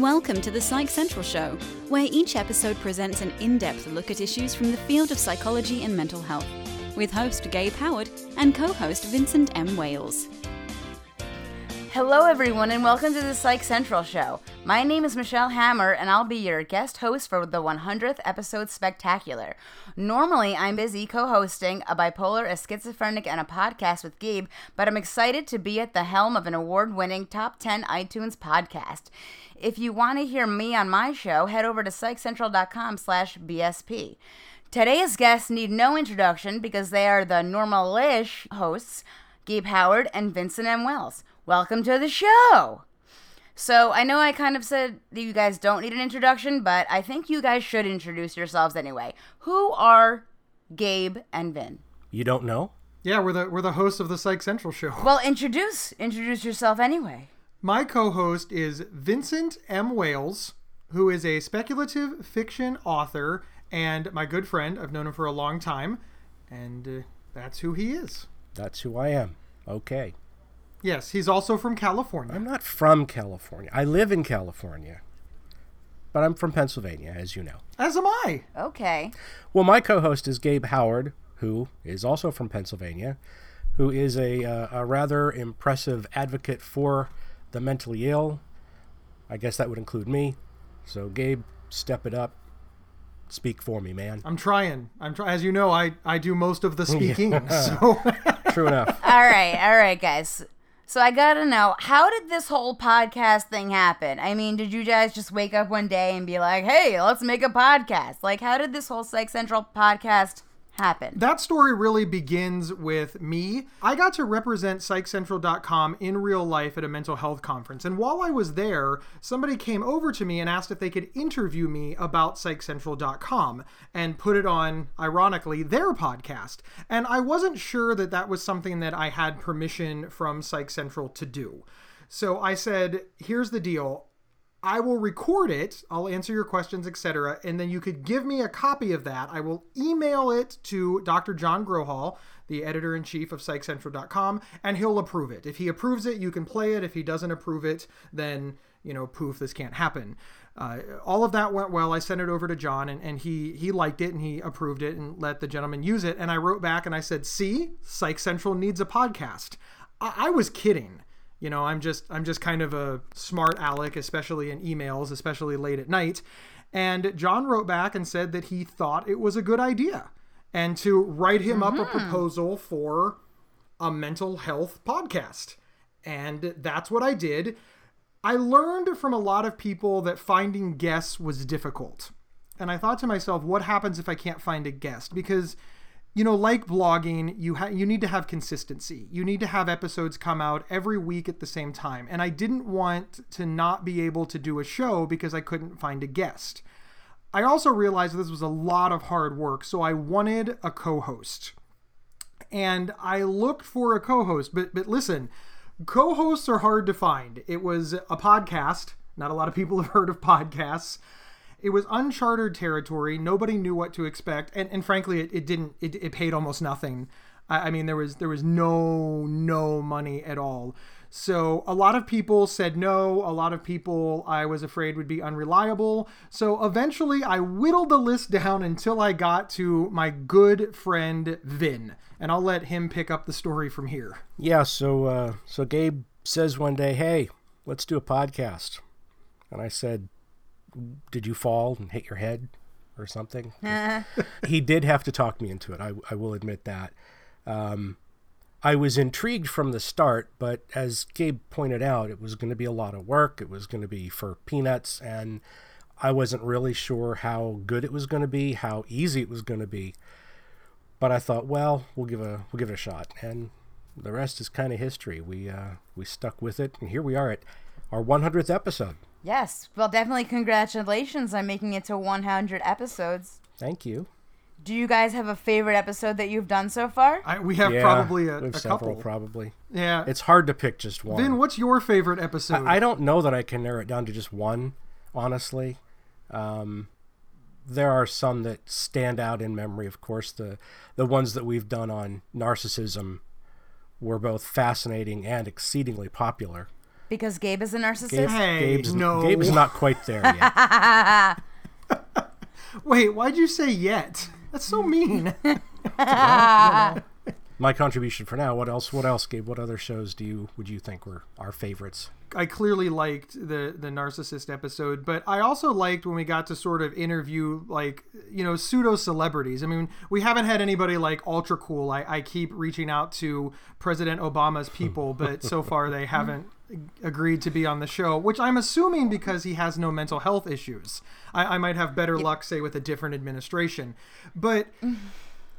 Welcome to the Psych Central Show, where each episode presents an in depth look at issues from the field of psychology and mental health, with host Gabe Howard and co host Vincent M. Wales. Hello, everyone, and welcome to the Psych Central Show. My name is Michelle Hammer, and I'll be your guest host for the 100th episode spectacular. Normally, I'm busy co hosting a bipolar, a schizophrenic, and a podcast with Gabe, but I'm excited to be at the helm of an award winning top 10 iTunes podcast. If you want to hear me on my show, head over to psychcentral.com slash BSP. Today's guests need no introduction because they are the normal-ish hosts, Gabe Howard and Vincent M. Wales. Welcome to the show. So I know I kind of said that you guys don't need an introduction, but I think you guys should introduce yourselves anyway. Who are Gabe and Vin? You don't know? Yeah, we're the we're the hosts of the Psych Central show. Well, introduce introduce yourself anyway. My co-host is Vincent M. Wales, who is a speculative fiction author and my good friend. I've known him for a long time, and uh, that's who he is. That's who I am. Okay. Yes, he's also from California. I'm not from California. I live in California. But I'm from Pennsylvania, as you know. As am I. Okay. Well, my co host is Gabe Howard, who is also from Pennsylvania, who is a, uh, a rather impressive advocate for the mentally ill. I guess that would include me. So, Gabe, step it up. Speak for me, man. I'm trying. I'm trying. As you know, I I do most of the speaking. so True enough. All right, all right, guys. So I gotta know, how did this whole podcast thing happen? I mean, did you guys just wake up one day and be like, "Hey, let's make a podcast"? Like, how did this whole Psych Central podcast happen? That story really begins with me. I got to represent PsychCentral.com in real life at a mental health conference. And while I was there, somebody came over to me and asked if they could interview me about PsychCentral.com and put it on, ironically, their podcast. And I wasn't sure that that was something that I had permission from Psych Central to do. So I said, here's the deal. I will record it. I'll answer your questions, etc. And then you could give me a copy of that. I will email it to Dr. John Grohol, the editor in chief of PsychCentral.com, and he'll approve it. If he approves it, you can play it. If he doesn't approve it, then, you know, poof, this can't happen. Uh, all of that went well. I sent it over to John, and, and he he liked it and he approved it and let the gentleman use it. And I wrote back and I said, "See, Psych Central needs a podcast." I, I was kidding you know i'm just i'm just kind of a smart aleck especially in emails especially late at night. And john wrote back and said that he thought it was a good idea. And to write him up a mm-hmm. proposal for a mental health podcast. And that's what i did. I learned from a lot of people that finding guests was difficult. And i thought to myself what happens if i can't find a guest? Because you know, like blogging, you ha- you need to have consistency. You need to have episodes come out every week at the same time. And I didn't want to not be able to do a show because I couldn't find a guest. I also realized this was a lot of hard work, so I wanted a co-host. And I looked for a co-host, but but listen, co-hosts are hard to find. It was a podcast. Not a lot of people have heard of podcasts it was uncharted territory. Nobody knew what to expect, and, and frankly, it, it didn't. It, it paid almost nothing. I, I mean, there was there was no no money at all. So a lot of people said no. A lot of people I was afraid would be unreliable. So eventually, I whittled the list down until I got to my good friend Vin, and I'll let him pick up the story from here. Yeah, so uh, so Gabe says one day, "Hey, let's do a podcast," and I said, "Did you fall and hit your head or something?" he did have to talk me into it. I, I will admit that. Um, I was intrigued from the start, but as Gabe pointed out, it was going to be a lot of work. It was going to be for peanuts, and I wasn't really sure how good it was going to be, how easy it was going to be. But I thought, well, we'll give a we'll give it a shot, and the rest is kind of history. We uh, we stuck with it, and here we are at our 100th episode. Yes. Well, definitely congratulations on making it to 100 episodes. Thank you. Do you guys have a favorite episode that you've done so far? I, we have Yeah, probably a, we have a several, couple. probably. yeah. It's hard to pick just one. Vin, what's your favorite episode? I don't know that I can narrow it down to just one, honestly. Um, there are some that stand out in memory. Of course, the the ones that we've done on narcissism were both fascinating and exceedingly popular. Because Gabe is a narcissist. Gabe, Hey, Gabe's, no. Gabe is not quite there yet. Wait, why'd you say yet? That's so mean. My contribution for now. What else? What else, Gabe? What other shows do you would you think were our favorites? I clearly liked the the narcissist episode, but I also liked when we got to sort of interview like you know pseudo celebrities. I mean, we haven't had anybody like ultra cool. I, I keep reaching out to President Obama's people, but so far they haven't agreed to be on the show, which I'm assuming because he has no mental health issues. I, I might have better luck, say, with a different administration, but. Mm-hmm.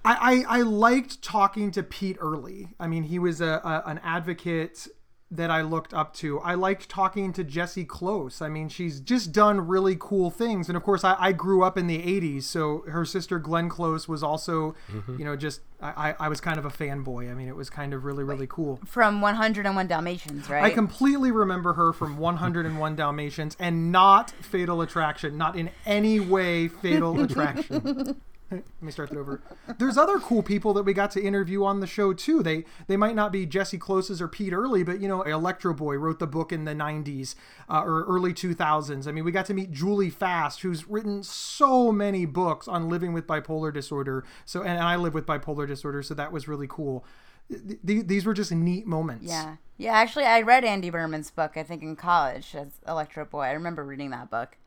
I, I, I liked talking to Pete Earley. I mean, he was a, a an advocate that I looked up to. I liked talking to Jessie Close. I mean, she's just done really cool things. And of course, I, I grew up in the 80s, so her sister Glenn Close was also, mm-hmm. you know, just, I, I was kind of a fanboy. I mean, it was kind of really, really cool. From 101 Dalmatians, right? I completely remember her from 101 Dalmatians and not Fatal Attraction, not in any way Fatal Attraction. Let me start that over. There's other cool people that we got to interview on the show too. They they might not be Jessie Closes or Pete Earley, but you know, Electro Boy wrote the book in the 90s uh, or early 2000s. I mean, we got to meet Julie Fast, who's written so many books on living with bipolar disorder. So and I live with bipolar disorder, so that was really cool. Th- th- these were just neat moments. yeah. Yeah, actually, I read Andy Behrman's book, I think, in college as Electro Boy. I remember reading that book.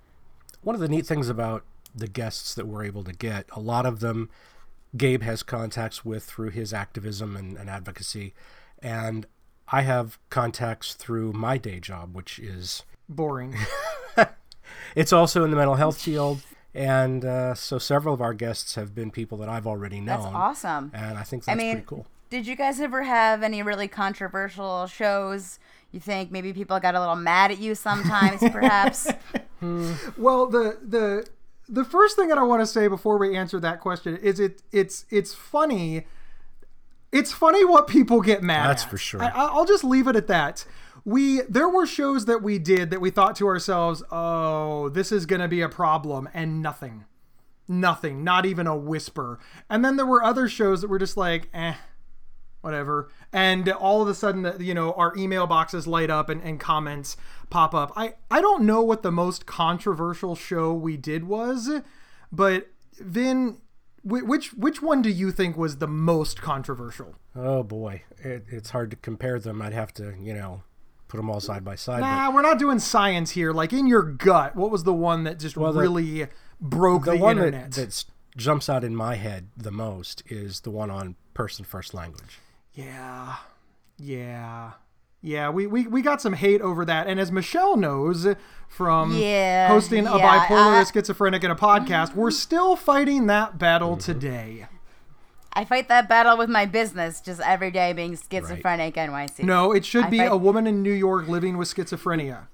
One of the neat things about the guests that we're able to get, a lot of them Gabe has contacts with through his activism and, and advocacy. And I have contacts through my day job, which is Boring. it's also in the mental health field. And uh, so several of our guests have been people that I've already known. That's awesome. And I think that's I mean, pretty cool. did you guys ever have any really controversial shows? You think maybe people got a little mad at you sometimes, perhaps? Well, the the the first thing that I want to say before we answer that question is it it's it's funny. It's funny what people get mad That's at. for sure. I, I'll just leave it at that. We there were shows that we did that we thought to ourselves, "Oh, this is going to be a problem," and nothing, nothing, not even a whisper. And then there were other shows that were just like, "Eh, whatever. And all of a sudden, you know, our email boxes light up and, and comments pop up. I, I don't know what the most controversial show we did was, but Vin, which which one do you think was the most controversial? Oh boy, it, it's hard to compare them. I'd have to, you know, put them all side by side. Nah, we're not doing science here. Like in your gut, what was the one that just the- really broke the, the one internet? that that's, jumps out in my head the most is the one on person first language. Yeah. Yeah. Yeah, we, we, we got some hate over that. And as Michelle knows from Yeah, hosting a bipolar, uh, schizophrenic, and a podcast, we're still fighting that battle today. I fight that battle with my business just every day being schizophrenic NYC. No, it should I be fight- a woman in New York living with schizophrenia.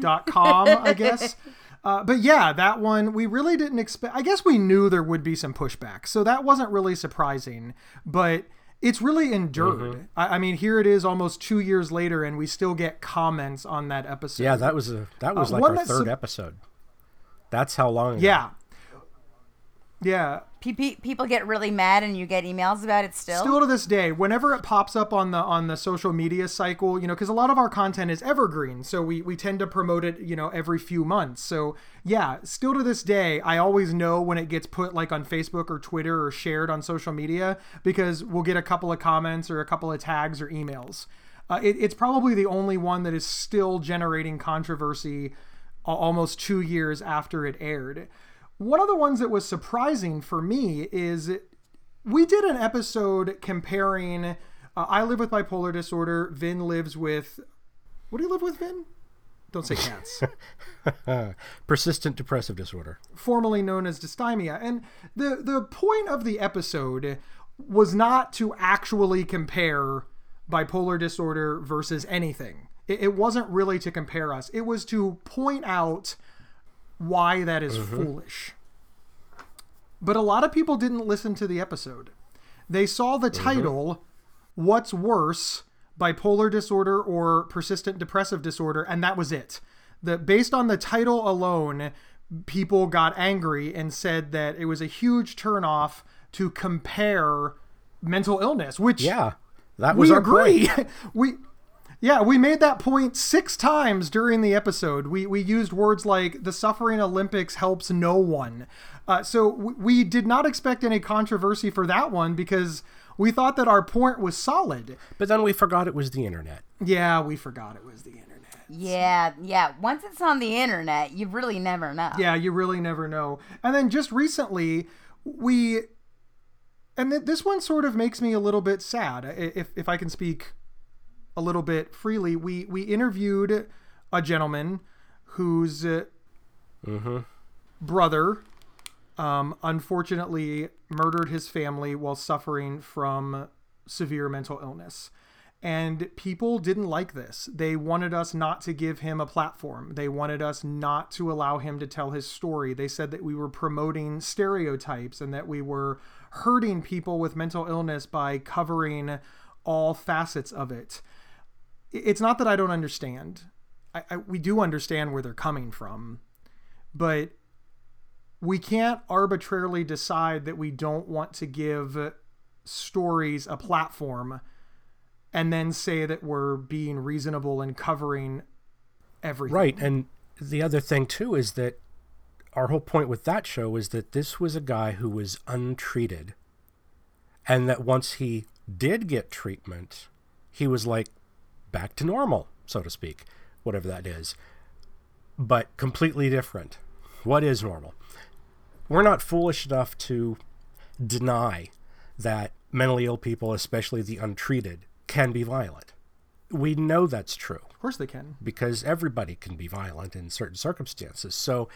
dot com, I guess. Uh, but yeah, that one we really didn't expect. I guess we knew there would be some pushback, so that wasn't really surprising. But it's really endured. I, I mean, here it is, almost two years later, and we still get comments on that episode. Yeah, that was a that was Uh, like our third sup- episode. That's how long. yeah, yeah. Pe- pe- people get really mad and you get emails about it still. Still to this day, whenever it pops up on the on the social media cycle, you know, because a lot of our content is evergreen, so we we tend to promote it, you know, every few months. So yeah, still to this day, I always know when it gets put like on Facebook or Twitter or shared on social media because we'll get a couple of comments or a couple of tags or emails. Uh, it, it's probably the only one that is still generating controversy almost two years after it aired. One of the ones that was surprising for me is we did an episode comparing. Uh, I live with bipolar disorder. Vin lives with. What do you live with, Vin? Don't say cats. persistent depressive disorder. formerly known as dysthymia. And the the point of the episode was not to actually compare bipolar disorder versus anything. It, it wasn't really to compare us. It was to point out why that is mm-hmm. foolish. But a lot of people didn't listen to the episode. They saw the mm-hmm. title, What's Worse, Bipolar Disorder or Persistent Depressive Disorder, and that was it. The, based on the title alone, people got angry and said that it was a huge turnoff to compare mental illness, which Yeah, that was we our agree. we Yeah, we made that point six times during the episode. We we used words like the suffering Olympics helps no one. Uh, so w- we did not expect any controversy for that one because we thought that our point was solid. But then we forgot it was the internet. Yeah, we forgot it was the internet. Yeah, yeah. Once it's on the internet, you really never know. Yeah, you really never know. And then just recently, we, and th- this one sort of makes me a little bit sad, if if I can speak a little bit freely. We we interviewed a gentleman whose uh, brother, um, unfortunately, murdered his family while suffering from severe mental illness. And people didn't like this. They wanted us not to give him a platform. They wanted us not to allow him to tell his story. They said that we were promoting stereotypes and that we were hurting people with mental illness by covering all facets of it. It's not that I don't understand. I, I, we do understand where they're coming from, but we can't arbitrarily decide that we don't want to give stories a platform and then say that we're being reasonable and covering everything. Right. And the other thing, too, is that our whole point with that show is that this was a guy who was untreated. And that once he did get treatment, he was like back to normal, so to speak, whatever that is. But completely different. What is normal? We're not foolish enough to deny that mentally ill people, especially the untreated, can be violent. We know that's true Of course they can. because everybody can be violent in certain circumstances. So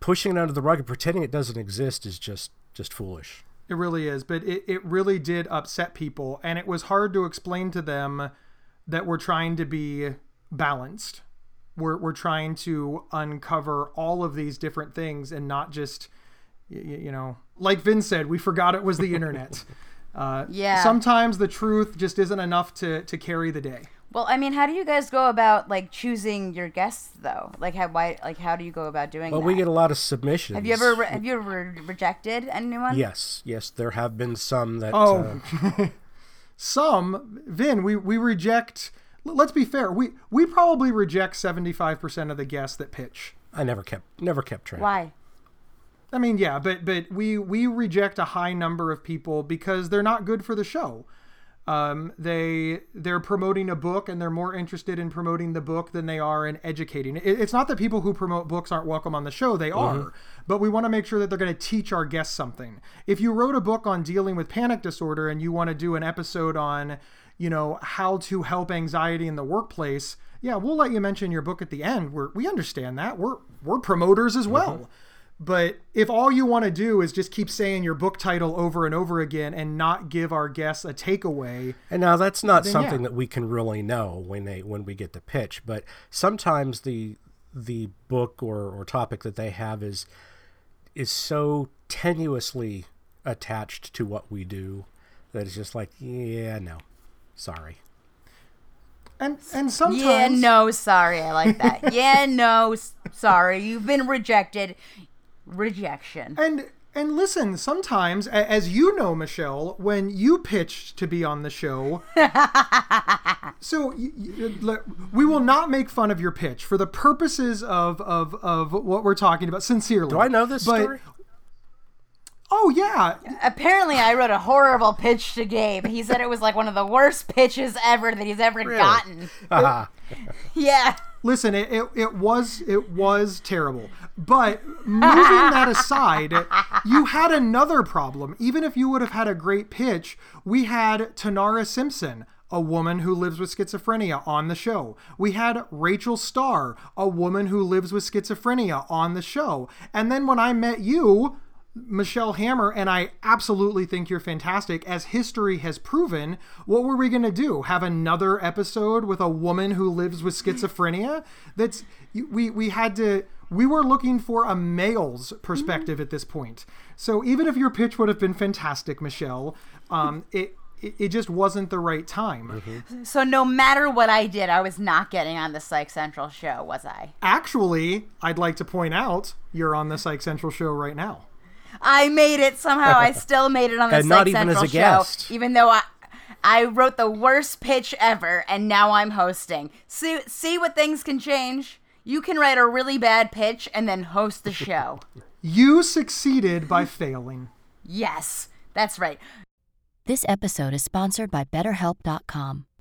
pushing it under the rug and pretending it doesn't exist is just just foolish. It really is, but it, it really did upset people, and it was hard to explain to them that we're trying to be balanced. We're, we're trying to uncover all of these different things and not just, you, you know, like Vin said, we forgot it was the internet. Uh, Yeah. Sometimes the truth just isn't enough to, to carry the day. Well, I mean, how do you guys go about like choosing your guests though? Like how why like how do you go about doing But that? we get a lot of submissions. have you ever re- have you ever rejected anyone? Yes, yes, there have been some that. Oh. uh, Some, Vin, we, we reject, let's be fair, we, we probably reject 75% of the guests that pitch. I never kept never kept track. Why? I mean, yeah, but but we we reject a high number of people because they're not good for the show. Um, they they're promoting a book and they're more interested in promoting the book than they are in educating. It, it's not that people who promote books aren't welcome on the show; they are. But we want to make sure that they're going to teach our guests something. If you wrote a book on dealing with panic disorder and you want to do an episode on, you know, how to help anxiety in the workplace, yeah, we'll let you mention your book at the end. We're, we understand that. We're we're promoters as well. But if all you want to do is just keep saying your book title over and over again and not give our guests a takeaway, And now that's not Then, something yeah. that we can really know when they when we get the pitch, but sometimes the the book or, or topic that they have is is so tenuously attached to what we do that it's just like, yeah, no. Sorry. and and sometimes Yeah, no, sorry. I like that. yeah, no, sorry. You've been rejected. Rejection. And and listen, sometimes, as you know, Michelle, when you pitched to be on the show, so y- y- we will not make fun of your pitch for the purposes of of of what we're talking about. Sincerely, Do I know this But- story? Oh yeah, Apparently, I wrote a horrible pitch to Gabe. He said it was like one of the worst pitches ever that he's ever gotten. Haha. Uh-huh. Yeah. Listen, it, it, it was it was terrible. But moving that aside, you had another problem. Even if you would have had a great pitch, we had Tanara Simpson, a woman who lives with schizophrenia, on the show. We had Rachel Star, a woman who lives with schizophrenia, on the show. And then when I met you, Michelle Hammer, and I absolutely think you're fantastic. As history has proven, what were we going to do? Have another episode with a woman who lives with schizophrenia? That's we we had to. We were looking for a male's perspective at this point. So even if your pitch would have been fantastic, Michelle, um, it, it it just wasn't the right time. So no matter what I did, I was not getting on the Psych Central show, was I? Actually, I'd like to point out you're on the Psych Central show right now. I made it somehow. I still made it on the And Psych not even Central as a show, guest. even though I. I wrote the worst pitch ever, and now I'm hosting. See, see what things can change. You can write a really bad pitch and then host the show. You succeeded by failing. yes, that's right. This episode is sponsored by BetterHelp.com.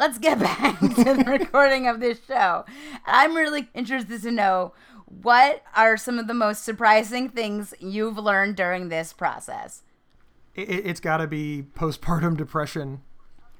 Let's get back to the recording of this show. I'm really interested to know what are some of the most surprising things you've learned during this process. It, it's got to be postpartum depression.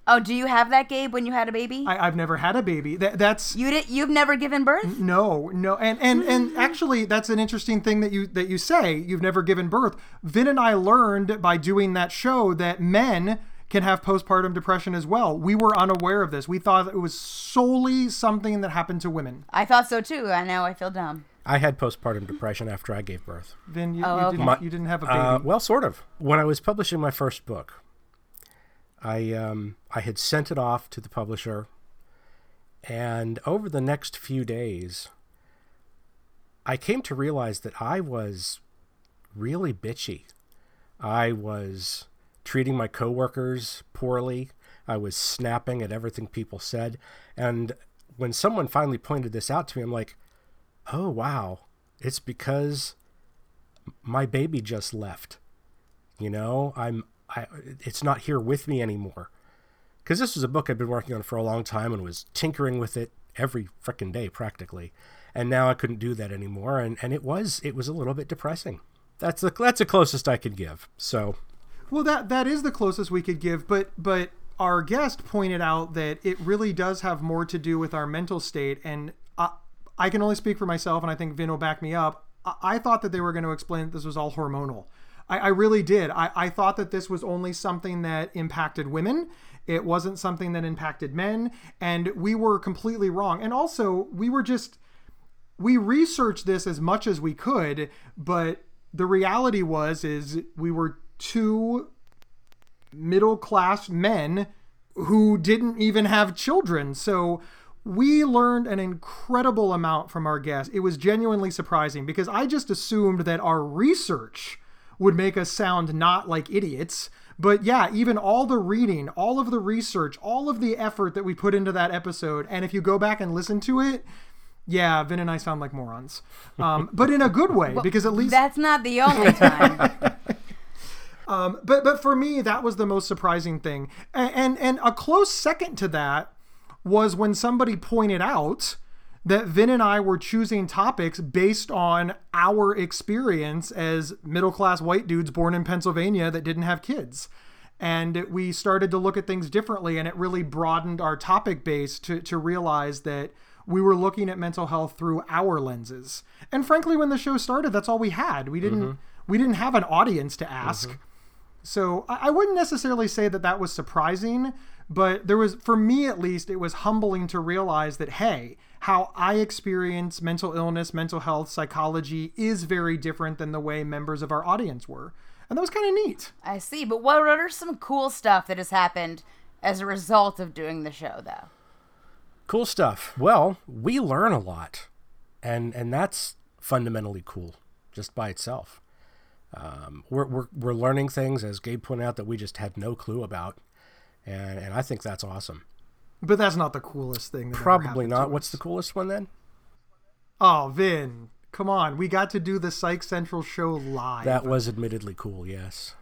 Oh, do you have that, Gabe, when you had a baby? I, I've never had a baby. That, that's you did. You've never given birth. no, no, and and and mm. actually, that's an interesting thing that you that you say. You've never given birth. Vin and I learned by doing that show that men can have postpartum depression as well. We were unaware of this. We thought it was solely something that happened to women. I thought so too. I know. I feel dumb. I had postpartum depression after I gave birth. Vin, you, Oh, you, okay. didn't, you didn't have a baby. Uh, well, sort of. When I was publishing my first book, I um, I had sent it off to the publisher, and over the next few days, I came to realize that I was really bitchy. I was treating my coworkers poorly. I was snapping at everything people said, and when someone finally pointed this out to me, I'm like, "Oh wow, it's because my baby just left." you know i'm i it's not here with me anymore. Because this was a book i'd been working on for a long time and was tinkering with it every frickin' day practically. And now i couldn't do that anymore. And and it was it was a little bit depressing. That's the that's the closest i could give. So Well, that that is the closest we could give, but but our guest pointed out that it really does have more to do with our mental state, and I, I can only speak for myself, and I think Vin will back me up. I, I thought that they were going to explain that this was all hormonal. I, I really did. I, I thought that this was only something that impacted women. It wasn't something that impacted men, and we were completely wrong. And also, we were just we researched this as much as we could, but the reality was is we were two middle class men who didn't even have children. So we learned an incredible amount from our guests. It was genuinely surprising because I just assumed that our research would make us sound not like idiots. But yeah, even all the reading, all of the research, all of the effort that we put into that episode, and if you go back and listen to it, yeah, Vin and I sound like morons. Um, but in a good way, because at least That's not the only time. Um, but but for me, that was the most surprising thing, and, and and a close second to that was when somebody pointed out that Vin and I were choosing topics based on our experience as middle class white dudes born in Pennsylvania that didn't have kids. And we started to look at things differently, and it really broadened our topic base to, to realize that we were looking at mental health through our lenses. And frankly, when the show started, that's all we had. We didn't we didn't have an audience to ask. So I I wouldn't necessarily say that that was surprising, but there was, for me at least, it was humbling to realize that, hey, how I experience mental illness, mental health, psychology is very different than the way members of our audience were. And that was kind of neat. I see. But what are some cool stuff that has happened as a result of doing the show, though? cool stuff well we learn a lot and and that's fundamentally cool just by itself um, we're, we're, we're learning things as gabe pointed out that we just had no clue about and, and i think that's awesome But that's not the coolest thing. That probably not what's the coolest one then Oh, Vin, come on. We got to do the Psych Central show live. that was admittedly cool yes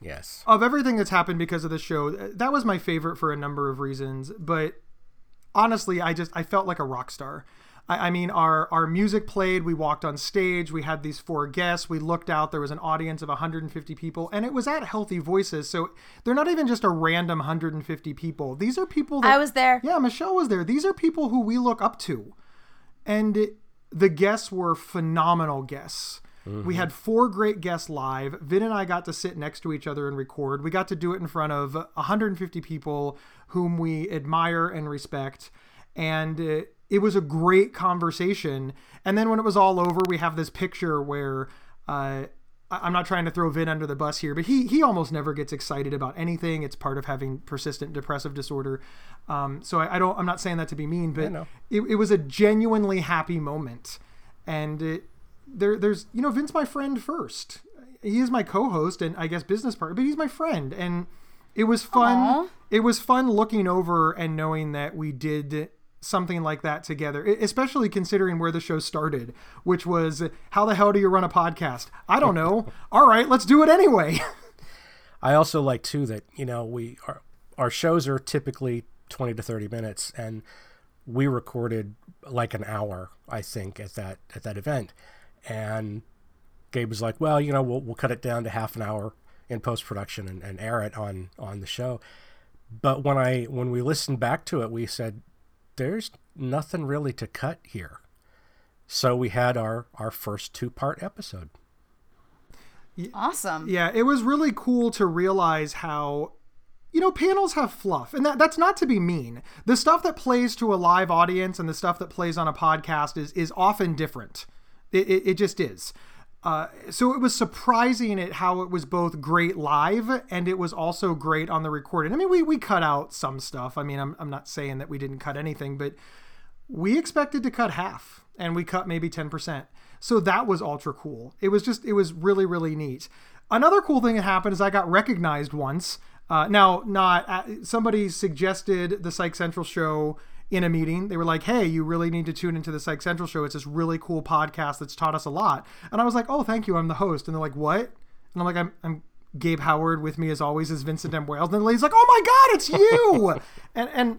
yes of everything that's happened because of the show, that was my favorite for a number of reasons. But honestly, I just I felt like a rock star. I, I mean, our our music played. We walked on stage. We had these four guests. We looked out. There was an audience of 150 people, and it was at HealtheVoices. So they're not even just a random 150 people. These are people. That, I was there. Yeah, Michelle was there. These are people who we look up to, and it, the guests were phenomenal guests. We had four great guests live. Vin and I got to sit next to each other and record. We got to do it in front of 150 people whom we admire and respect. And uh, it was a great conversation. And then when it was all over, we have this picture where. Uh, I- I'm not trying to throw Vin under the bus here, but he he almost never gets excited about anything. It's part of having persistent depressive disorder. Um, so I, I don't. I'm not saying that to be mean, but know. it, it was a genuinely happy moment, and it, there there's you know Vin's my friend first. He is my co-host and I guess business partner, but he's my friend, and it was fun. Aw. It was fun looking over and knowing that we did something like that together, especially considering where the show started, which was how the hell do you run a podcast? I don't know. All right, let's do it anyway. I also like too that you know we our our shows are typically twenty to thirty minutes, and we recorded like an hour, I think, at that at that event, and Gabe was like, "Well, you know, we'll we'll cut it down to half an hour in post production and, and air it on on the show." But when I when we listened back to it, we said, "There's nothing really to cut here." So we had our our first two part episode. Awesome. Yeah, it was really cool to realize how you know panels have fluff and that, that's not to be mean the stuff that plays to a live audience and the stuff that plays on a podcast is is often different it, it, it just is uh, so it was surprising at how it was both great live and it was also great on the recording i mean we, we cut out some stuff i mean I'm, I'm not saying that we didn't cut anything but we expected to cut half and we cut maybe 10%. So that was ultra cool. It was just, it was really, really neat. Another cool thing that happened is I got recognized once. Uh, now, not uh, somebody suggested the Psych Central show in a meeting. They were like, hey, you really need to tune into the Psych Central show. It's this really cool podcast that's taught us a lot. And I was like, oh, thank you. I'm the host. And they're like, what? And I'm like, I'm, I'm Gabe Howard with me as always is Vincent M. Wales. And the lady's like, oh my God, it's you. and, and,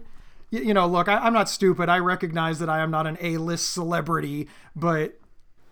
you know, look, I, I'm not stupid. I recognize that I am not an A-list celebrity, but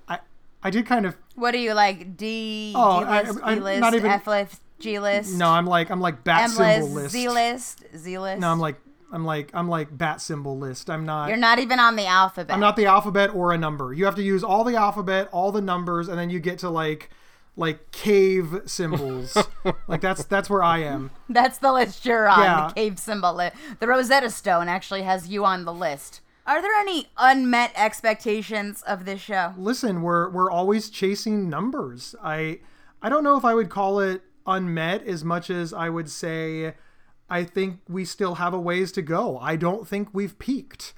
I, I did kind of. What are you like? D, Oh, D I- list, I'm E not even- F list, G list, No, I'm like, I'm like bat M symbol list, list. Z list, Z list. No, I'm like, I'm like, I'm like bat symbol list. I'm not. You're not even on the alphabet. I'm not the alphabet or a number. You have to use all the alphabet, all the numbers, and then you get to like, like cave symbols. like that's that's where I am. That's the list you're on. Yeah. The cave symbol list. The Rosetta Stone actually has you on the list. Are there any unmet expectations of this show? listen we're we're always chasing numbers i i don't know if i would call it unmet as much as i would say i think we still have a ways to go i don't think we've peaked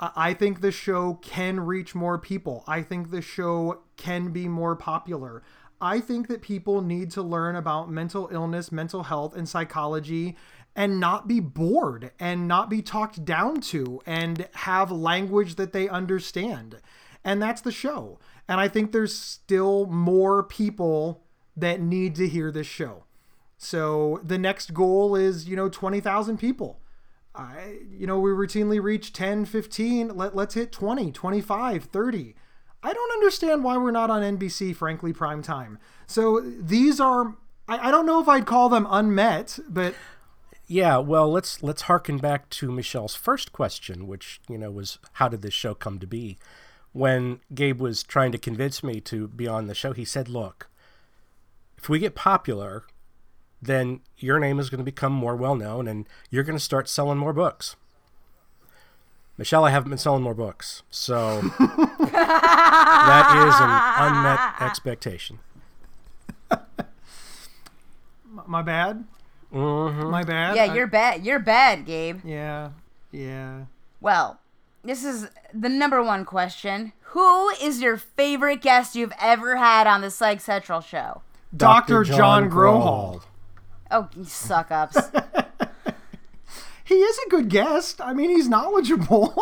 I think the show can reach more people. I think the show can be more popular. I think that people need to learn about mental illness, mental health, and psychology and not be bored and not be talked down to and have language that they understand. And that's the show. And I think there's still more people that need to hear this show. So the next goal is, you know, 20,000 people. I, you know, we routinely reach 10, 15. Let, let's hit 20, 25, 30. I don't understand why we're not on NBC, frankly, prime time. So these are, I, I don't know if I'd call them unmet, but Yeah, well, let's let's harken back to Michelle's first question, which you know was how did this show come to be? When Gabe was trying to convince me to be on the show, he said, "Look, if we get popular, then your name is going to become more well known, and you're going to start selling more books." Michelle, I haven't been selling more books, so that is an unmet expectation. my bad. Mm-hmm. My bad. Yeah, you're bad. You're bad, Gabe. Yeah, yeah. Well, this is the number one question. Who is your favorite guest you've ever had on the Psych Central show? Dr. John Grohol. Oh, you suck ups. He is a good guest. I mean, he's knowledgeable.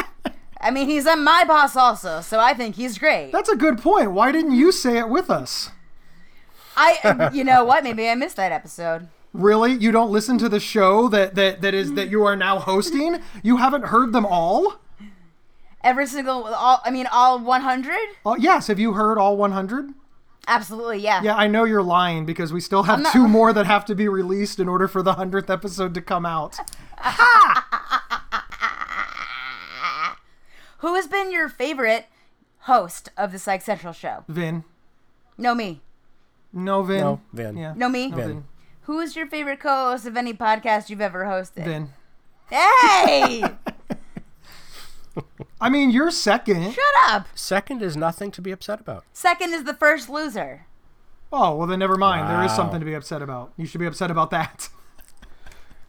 I mean, he's a my boss also, so I think he's great. That's a good point. Why didn't you say it with us? I, you know what? Maybe I missed that episode. Really? You don't listen to the show that that that is that you are now hosting? You haven't heard them all? Every single, all, I mean, all 100? Oh, uh, yes. Have you heard all 100? Absolutely, yeah. Yeah, I know you're lying because we still have not- two more that have to be released in order for the 100th episode to come out. ha! Who has been your favorite host of the Psych Central show? Vin. No, me. No, Vin. No, Vin. Yeah. No, me. No, Vin. Vin. Who is your favorite co-host of any podcast you've ever hosted? Vin. Hey, I mean, you're second. shut up. Second is nothing to be upset about. Second is the first loser. Oh, well, then never mind. There is Wow. something to be upset about. You should be upset about that.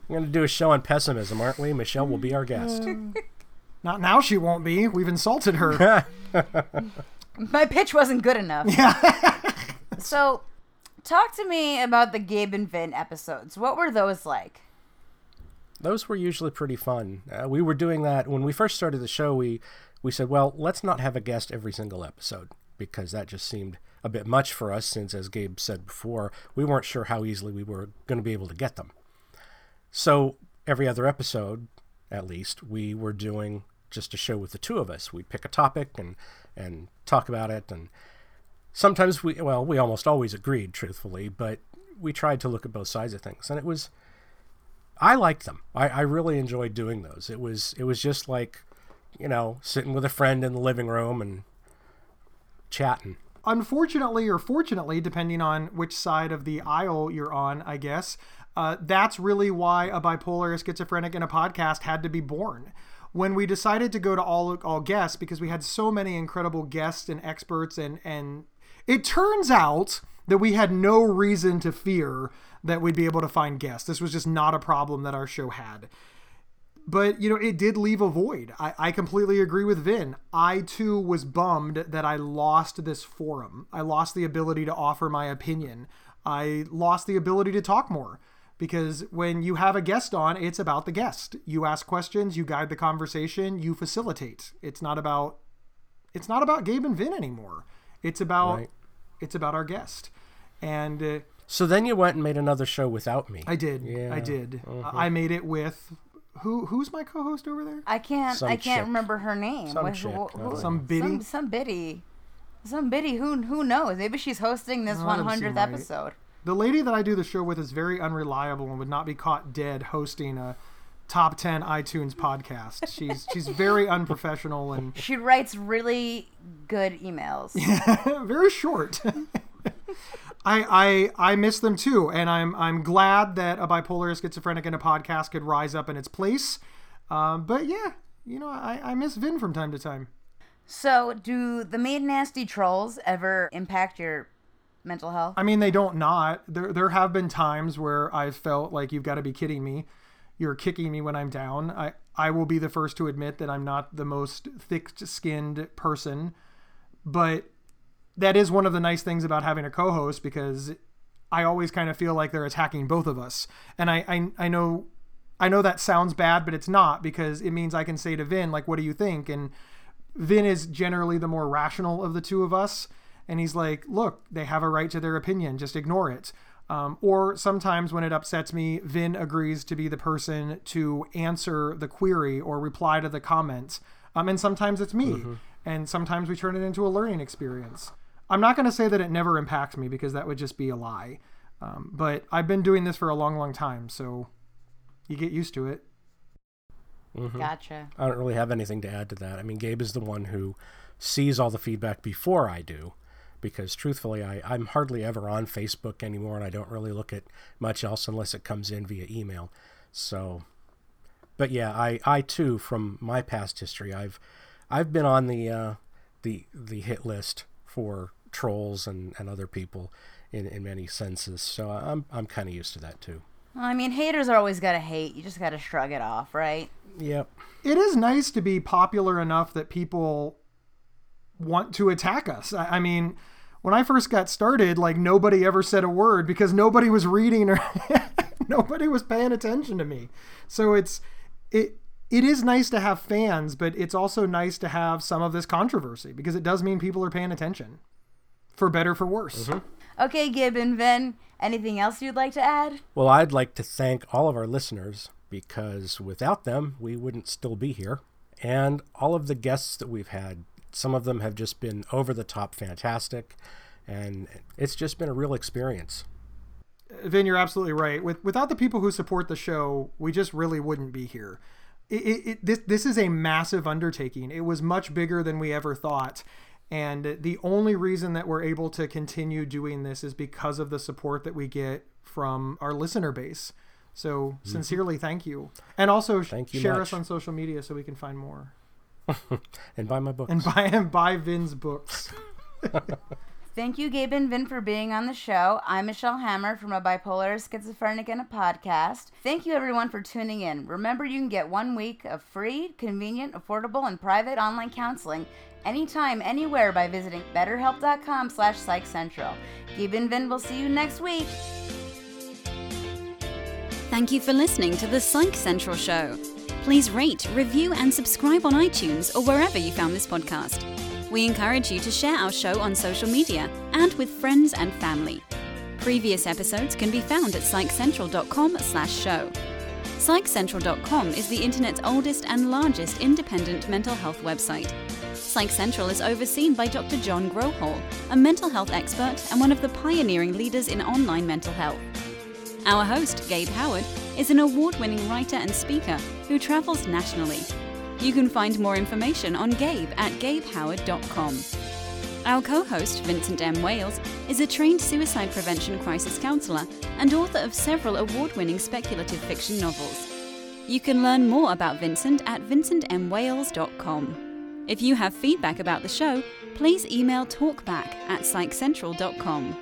We're going to do a show on pessimism, aren't we? Michelle will be our guest. Not now, she won't be. We've insulted her. My pitch wasn't good enough. yeah. So, talk to me about the Gabe and Vin episodes. What were those like? Those were usually pretty fun. Uh, we were doing that when we first started the show. We we said, well, let's not have a guest every single episode because that just seemed a bit much for us. Since, as Gabe said before, we weren't sure how easily we were going to be able to get them. So every other episode, at least, we were doing just a show with the two of us. We'd pick a topic and and talk about it, and sometimes we well, we almost always agreed, truthfully, but we tried to look at both sides of things, and it was I liked them. I, I really enjoyed doing those. It was it was just like, you know, sitting with a friend in the living room and chatting. Unfortunately, or fortunately, depending on which side of the aisle you're on, I guess, uh, that's really why a bipolar, schizophrenic, and a podcast had to be born. When we decided to go to all all guests, because we had so many incredible guests and experts, and and it turns out that we had no reason to fear that we'd be able to find guests. This was just not a problem that our show had. But you know it did leave a void. I, I completely agree with vin. I too was bummed that i lost this forum. I lost the ability to offer my opinion. I lost the ability to talk more because when you have a guest on it's about the guest. You ask questions you guide the conversation you facilitate. It's not about it's not about gabe and vin anymore. It's about Right. it's about our guest. And uh, So then you went and made another show without me. i did Yeah. i did i made it with who who's my co-host over there I can't. Some I can't chick. remember her name. Some What- chick. who- I. Some biddy? Some, some biddy. Some biddy. Who who knows? Maybe she's hosting this that one doesn't seem hundredth right. episode. The lady that I do the show with is very unreliable and would not be caught dead hosting a top 10 iTunes podcast. She's she's very unprofessional and She writes really good emails. very short. I, I I miss them too, and I'm I'm glad that a bipolar, schizophrenic, and a podcast could rise up in its place. Um, but yeah, you know, I, I miss Vin from time to time. So, do the mean nasty trolls ever impact your mental health? I mean, they don't not. There there have been times where I've felt like you've got to be kidding me. You're kicking me when I'm down. I I will be the first to admit that I'm not the most thick-skinned person, but that is one of the nice things about having a co-host because I always kind of feel like they're attacking both of us. And I I, I know I know that sounds bad, but it's not because it means I can say to Vin like, "What do you think?" and Vin is generally the more rational of the two of us. And he's like, look, they have a right to their opinion. Just ignore it. Um, or sometimes when it upsets me, Vin agrees to be the person to answer the query or reply to the comment. Um, and sometimes it's me. And sometimes we turn it into a learning experience. I'm not going to say that it never impacts me because that would just be a lie. Um, but I've been doing this for a long, long time. So you get used to it. Gotcha. I don't really have anything to add to that. I mean, Gabe is the one who sees all the feedback before I do, because truthfully, I, I'm hardly ever on Facebook anymore, and I don't really look at much else unless it comes in via email. So, but yeah, I, I too, from my past history, I've I've been on the uh, the the hit list for trolls and, and other people in, in many senses. So I'm I'm kind of used to that too. I mean, haters are always gotta hate. You just gotta shrug it off, right? Yep. it is nice to be popular enough that people want to attack us. I, I mean, when I first got started, like nobody ever said a word because nobody was reading or nobody was paying attention to me. So it's it it is nice to have fans, but it's also nice to have some of this controversy because it does mean people are paying attention. For better for worse. Mm-hmm. Okay, Gabe and Vin, anything else you'd like to add? Well, I'd like to thank all of our listeners because without them, we wouldn't still be here. And all of the guests that we've had, some of them have just been over the top fantastic. And it's just been a real experience. Vin, you're absolutely right. With without the people who support the show, we just really wouldn't be here. It, it, it, this this is a massive undertaking. It was much bigger than we ever thought, And the only reason that we're able to continue doing this is because of the support that we get from our listener base. So mm-hmm. sincerely, thank you. And also Thank you share much. us on social media so we can find more. and buy my books. And buy and buy Vin's books. Thank you, Gabe and Vin, for being on the show. I'm Michelle Hammer from A Bipolar Schizophrenic and a Podcast. Thank you, everyone, for tuning in. Remember, you can get one week of free, convenient, affordable, and private online counseling anytime, anywhere by visiting betterhelp.com slash psychcentral. Gabe and Vin will see you next week. Thank you for listening to the Psych Central Show. Please rate, review, and subscribe on iTunes or wherever you found this podcast. We encourage you to share our show on social media and with friends and family. Previous episodes can be found at psychcentral.com slash show. PsychCentral.com is the internet's oldest and largest independent mental health website. Psych Central is overseen by Dr. John Grohol, a mental health expert and one of the pioneering leaders in online mental health. Our host, Gabe Howard, is an award winning writer and speaker who travels nationally. You can find more information on Gabe at gabehoward.com. Our co host, Vincent M. Wales, is a trained suicide prevention crisis counselor and author of several award winning speculative fiction novels. You can learn more about Vincent at vincentmwales.com. If you have feedback about the show, please email talkback at psychcentral.com.